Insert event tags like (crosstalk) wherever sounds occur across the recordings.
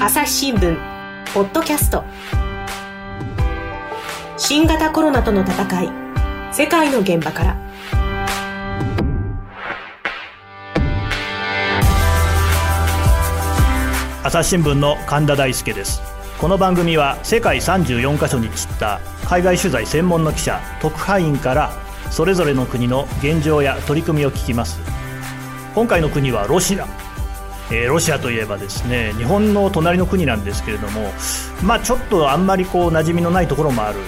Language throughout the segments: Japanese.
朝日新聞ポッドキャスト。新型コロナとの戦い世界の現場から。朝日新聞の神田大輔です。この番組は世界34カ所に散った海外取材専門の記者特派員からそれぞれの国の現状や取り組みを聞きます。今回の国はロシア。えー、ロシアといえばですね日本の隣の国なんですけれども、まあ、ちょっとあんまりこう馴染みのないところもある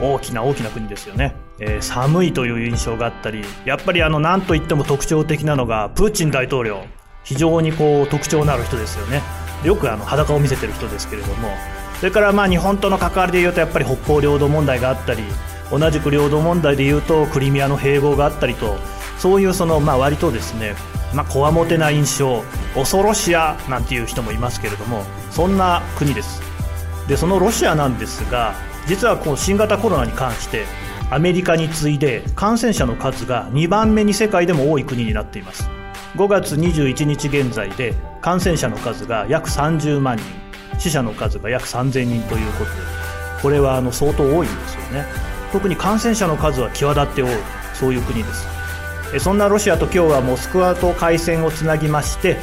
大きな大きな国ですよね、えー、寒いという印象があったりやっぱりあの何といっても特徴的なのがプーチン大統領。非常にこう特徴のある人ですよね。よくあの裸を見せてる人ですけれども。それからまあ日本との関わりでいうとやっぱり北方領土問題があったり同じく領土問題でいうとクリミアの併合があったりとそういうそのまあ割とですねまあ、こわもてな印象恐ろしやなんていう人もいますけれどもそんな国です。でそのロシアなんですが実はこう新型コロナに関してアメリカに次いで感染者の数が2番目に世界でも多い国になっています。5月21日現在で感染者の数が約30万人死者の数が約3000人ということでこれはあの相当多いんですよね。特に感染者の数は際立って多いそういう国です。そんなロシアと今日はモスクワと回線をつなぎまして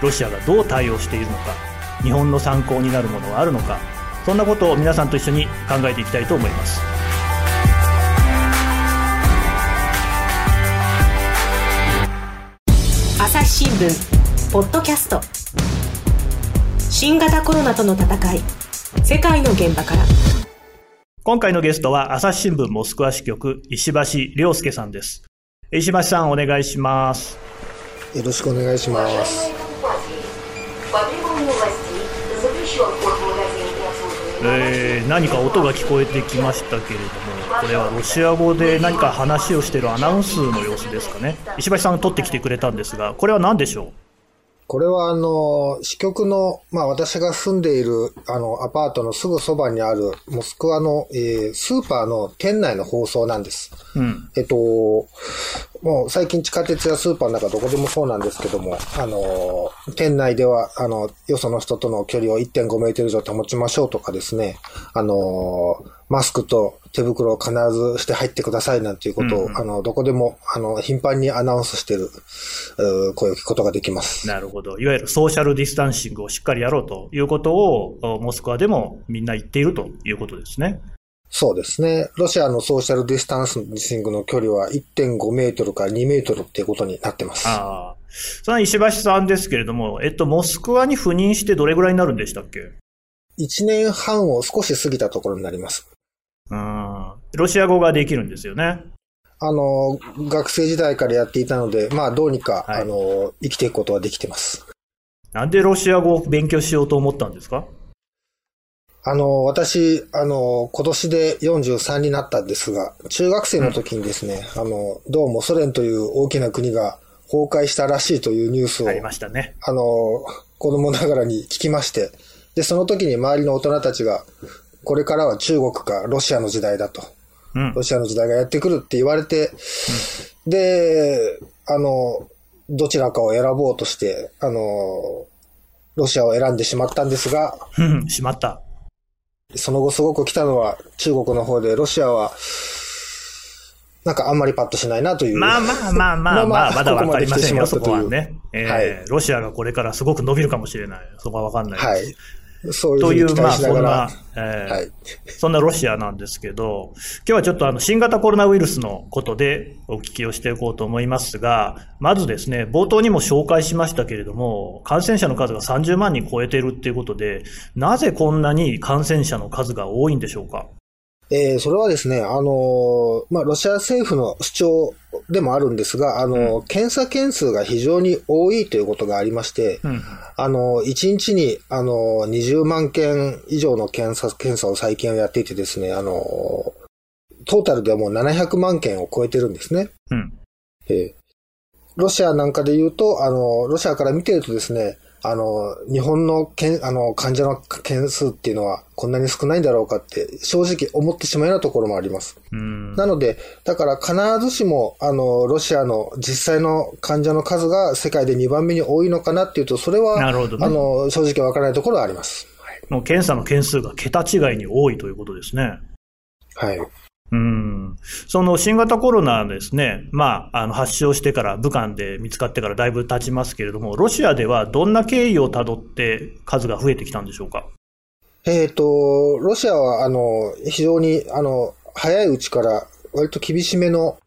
ロシアがどう対応しているのか日本の参考になるものはあるのかそんなことを皆さんと一緒に考えていきたいと思います。朝日新聞ポッドキャスト。新型コロナとの戦い世界の現場から。今回のゲストは朝日新聞モスクワ支局石橋亮介さんです石橋さんお願いします。よろしくお願いします。えー、何か音が聞こえてきましたけれどもこれはロシア語で何か話をしているアナウンスの様子ですかね。石橋さん取ってきてくれたんですがこれは何でしょう？これはあの、支局の、まあ私が住んでいるあのアパートのすぐそばにあるモスクワの、えー、スーパーの店内の放送なんです。うん、えっと、もう最近地下鉄やスーパーの中どこでもそうなんですけども、あの、店内では、あの、よその人との距離を1.5メートル以上保ちましょうとかですね、あの、マスクと手袋を必ずして入ってくださいなんていうことを、うんうん、あの、どこでも、あの、頻繁にアナウンスしてる、声を聞くことができます。なるほど。いわゆるソーシャルディスタンシングをしっかりやろうということを、モスクワでもみんな言っているということですね。そうですね。ロシアのソーシャルディスタンシングの距離は1.5メートルから2メートルっていうことになってます。ああ。その石橋さんですけれども、えっと、モスクワに赴任してどれぐらいになるんでしたっけ ?1 年半を少し過ぎたところになります。うん。ロシア語ができるんですよね。あの、学生時代からやっていたので、まあ、どうにか、はい、あの、生きていくことはできてます。なんでロシア語を勉強しようと思ったんですか？あの、私、あの、今年で43になったんですが、中学生の時にですね、うん、あの、どうもソ連という大きな国が崩壊したらしいというニュースを、ありましたね。あの、子供ながらに聞きまして、で、その時に周りの大人たちが、これからは中国かロシアの時代だと。うん、ロシアの時代がやってくるって言われて、うん、で、あの、どちらかを選ぼうとして、あの、ロシアを選んでしまったんですが、うん、しまった。その後すごく来たのは中国の方で、ロシアは、なんかあんまりパッとしないなという。まあまあまあまあ (laughs) まあ、まだわかりませんよ、そこはね。えー、はい。ロシアがこれからすごく伸びるかもしれない。そこはわかんないです。はい。そういうという、まあ、そんな、えー、はい、そんなロシアなんですけど、今日はちょっとあの、新型コロナウイルスのことでお聞きをしていこうと思いますが、まずですね、冒頭にも紹介しましたけれども、感染者の数が30万人超えているっていうことで、なぜこんなに感染者の数が多いんでしょうか？えー、それはですね、あのー、まあ、ロシア政府の主張でもあるんですが、あの、うん、検査件数が非常に多いということがありまして、うん、あの、1日に、あの、20万件以上の検査、検査を最近はやっていてですね、あの、トータルではもう700万件を超えてるんですね。うん、えー、ロシアなんかで言うと、あの、ロシアから見てるとですね、あの、日本のけんあの患者の件数っていうのはこんなに少ないんだろうかって正直思ってしまうようなところもあります。なので、だから必ずしも、あの、ロシアの実際の患者の数が世界で2番目に多いのかなっていうと、それは、ね、あの、正直わからないところはあります。の検査の件数が桁違いに多いということですね。はい。うん。その新型コロナですね、まあ、あの発症してから、武漢で見つかってからだいぶ経ちますけれども、ロシアではどんな経緯をたどって数が増えてきたんでしょうか？えっ、ー、と、ロシアは、あの、非常に、あの、早いうちから割と厳しめの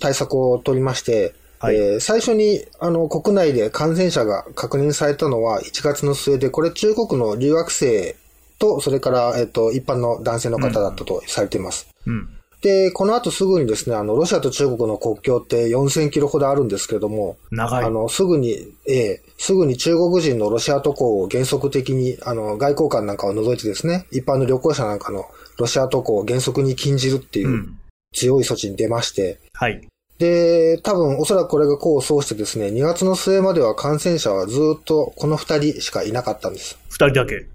対策を取りまして、はい、えー、最初にあの国内で感染者が確認されたのは1月の末で、これ中国の留学生と、それから、えっ、ー、と、一般の男性の方だったとされています。うん、で、この後すぐにですね、あの、ロシアと中国の国境って4000キロほどあるんですけれども、長い。あの、すぐに、ええー、すぐに中国人のロシア渡航を原則的に、あの、外交官なんかを除いてですね、一般の旅行者なんかのロシア渡航を原則に禁じるっていう強い措置に出まして、うん、はい。で、多分おそらくこれが功を奏してですね、2月の末までは感染者はずっとこの2人しかいなかったんです。2人だけ、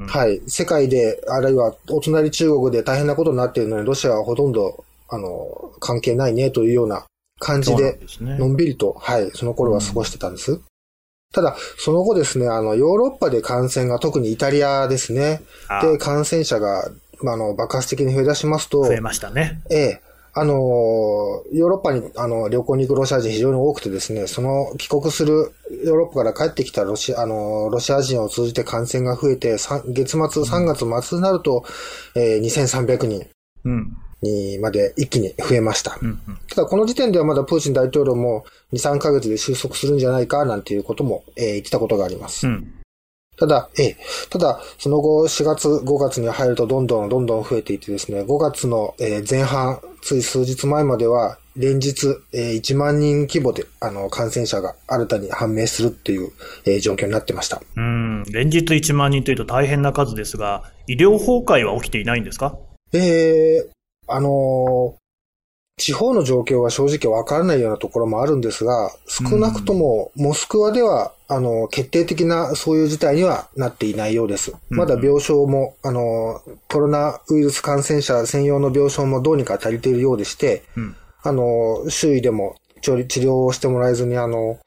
うん、はい。世界で、あるいはお隣中国で大変なことになっているのに、ロシアはほとんど、あの、関係ないねというような感じで、のんびりと、はい、その頃は過ごしてたんです。うん、ただ、その後ですね、あの、ヨーロッパで感染が、特にイタリアですね、で、感染者が、まあ、あの、爆発的に増え出しますと、増えましたね。ええ。あの、ヨーロッパにあの旅行に行くロシア人非常に多くてですね、その帰国するヨーロッパから帰ってきたロシア、あの、ロシア人を通じて感染が増えて、月末、3月末になると、えー、2300人にまで一気に増えました。うんうん、ただこの時点ではまだプーチン大統領も2、3ヶ月で収束するんじゃないかなんていうことも、えー、言ってたことがあります。うんただ、ええ、ただ、その後4月、5月に入るとどんどんどんどん増えていてですね、5月の前半、つい数日前までは、連日、え1万人規模で、あの、感染者が新たに判明するっていう、え状況になってました。うん、連日1万人というと大変な数ですが、医療崩壊は起きていないんですか？ええー、あの地方の状況は正直わからないようなところもあるんですが、少なくともモスクワでは、あの、決定的なそういう事態にはなっていないようです。まだ病床も、あの、コロナウイルス感染者専用の病床もどうにか足りているようでして、うん、あの、周囲でも治療をしてもらえずに、あの、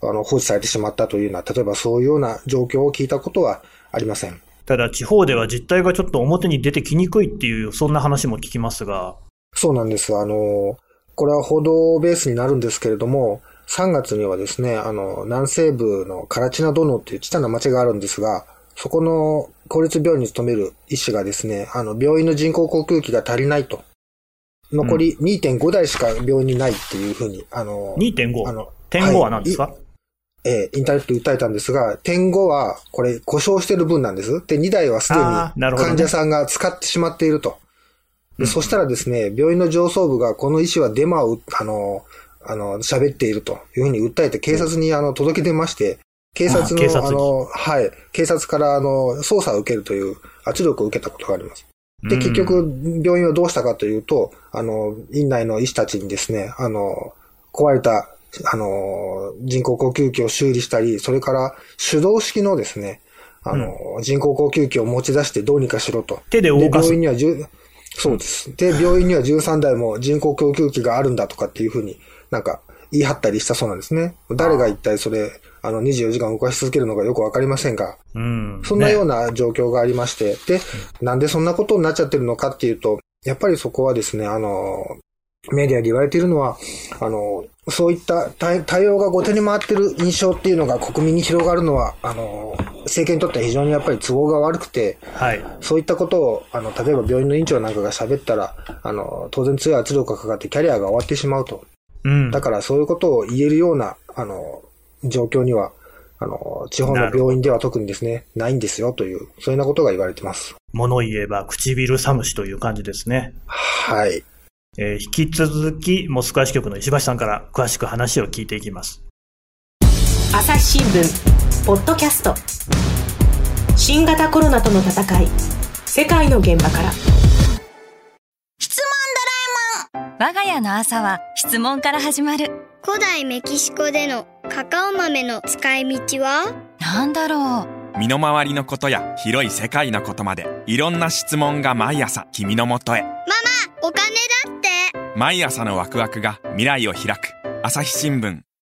あの、放置されてしまったというような、例えばそういうような状況を聞いたことはありません。ただ、地方では実態がちょっと表に出てきにくいっていう、そんな話も聞きますが。そうなんです。あの、これは報道ベースになるんですけれども、3月にはですね、あの、南西部のカラチナドノっていう小さな町があるんですが、そこの公立病院に勤める医師がですね、あの、病院の人工呼吸器が足りないと。残り2.5台しか病院にないっていうふうに、あの、2.5? あの、点5は何ですか、はい、えー、インターネットで訴えたんですが、点5は、これ、故障してる分なんです。で、2台はすでに患者さんが使ってしまっていると。で、そしたらですね、病院の上層部がこの医師はデマを、あの、あの、喋っているというふうに訴えて警察にあの、届け出まして、警察の、あの、はい、警察からあの、捜査を受けるという圧力を受けたことがあります。で、結局、病院はどうしたかというと、あの、院内の医師たちにですね、あの、壊れた、あの、人工呼吸器を修理したり、それから手動式のですね、あの、うん、人工呼吸器を持ち出してどうにかしろと。手で動かす。病院にはそうです。で、病院には13台も人工供給器があるんだとかっていうふうになんか言い張ったりしたそうなんですね。誰が一体それ、あの24時間動かし続けるのかよくわかりませんが、うん、そんなような状況がありまして、で、なんでそんなことになっちゃってるのかっていうと、やっぱりそこはですね、あの、メディアで言われているのは、あの、そういった対応が後手に回ってる印象っていうのが国民に広がるのは、あの、政権にとっては非常にやっぱり都合が悪くて、はい、そういったことを、あの、例えば病院の院長なんかが喋ったら、あの、当然強い圧力がかかってキャリアが終わってしまうと。うん、だからそういうことを言えるような、あの、状況には、あの、地方の病院では特にですね、ないんですよという、そういうようなことが言われてます。物言えば唇寒しという感じですね。はい。えー、引き続き、モスクワ支局の石橋さんから詳しく話を聞いていきます。朝日新聞、ポッドキャスト。新型コロナとの戦い、世界の現場から。質問ドラえもん我が家の朝は質問から始まる。古代メキシコでのカカオ豆の使い道は？なんだろう身の回りのことや広い世界のことまでいろんな質問が毎朝君のもとへ。ママお金毎朝のワクワクが未来を開く。朝日新聞。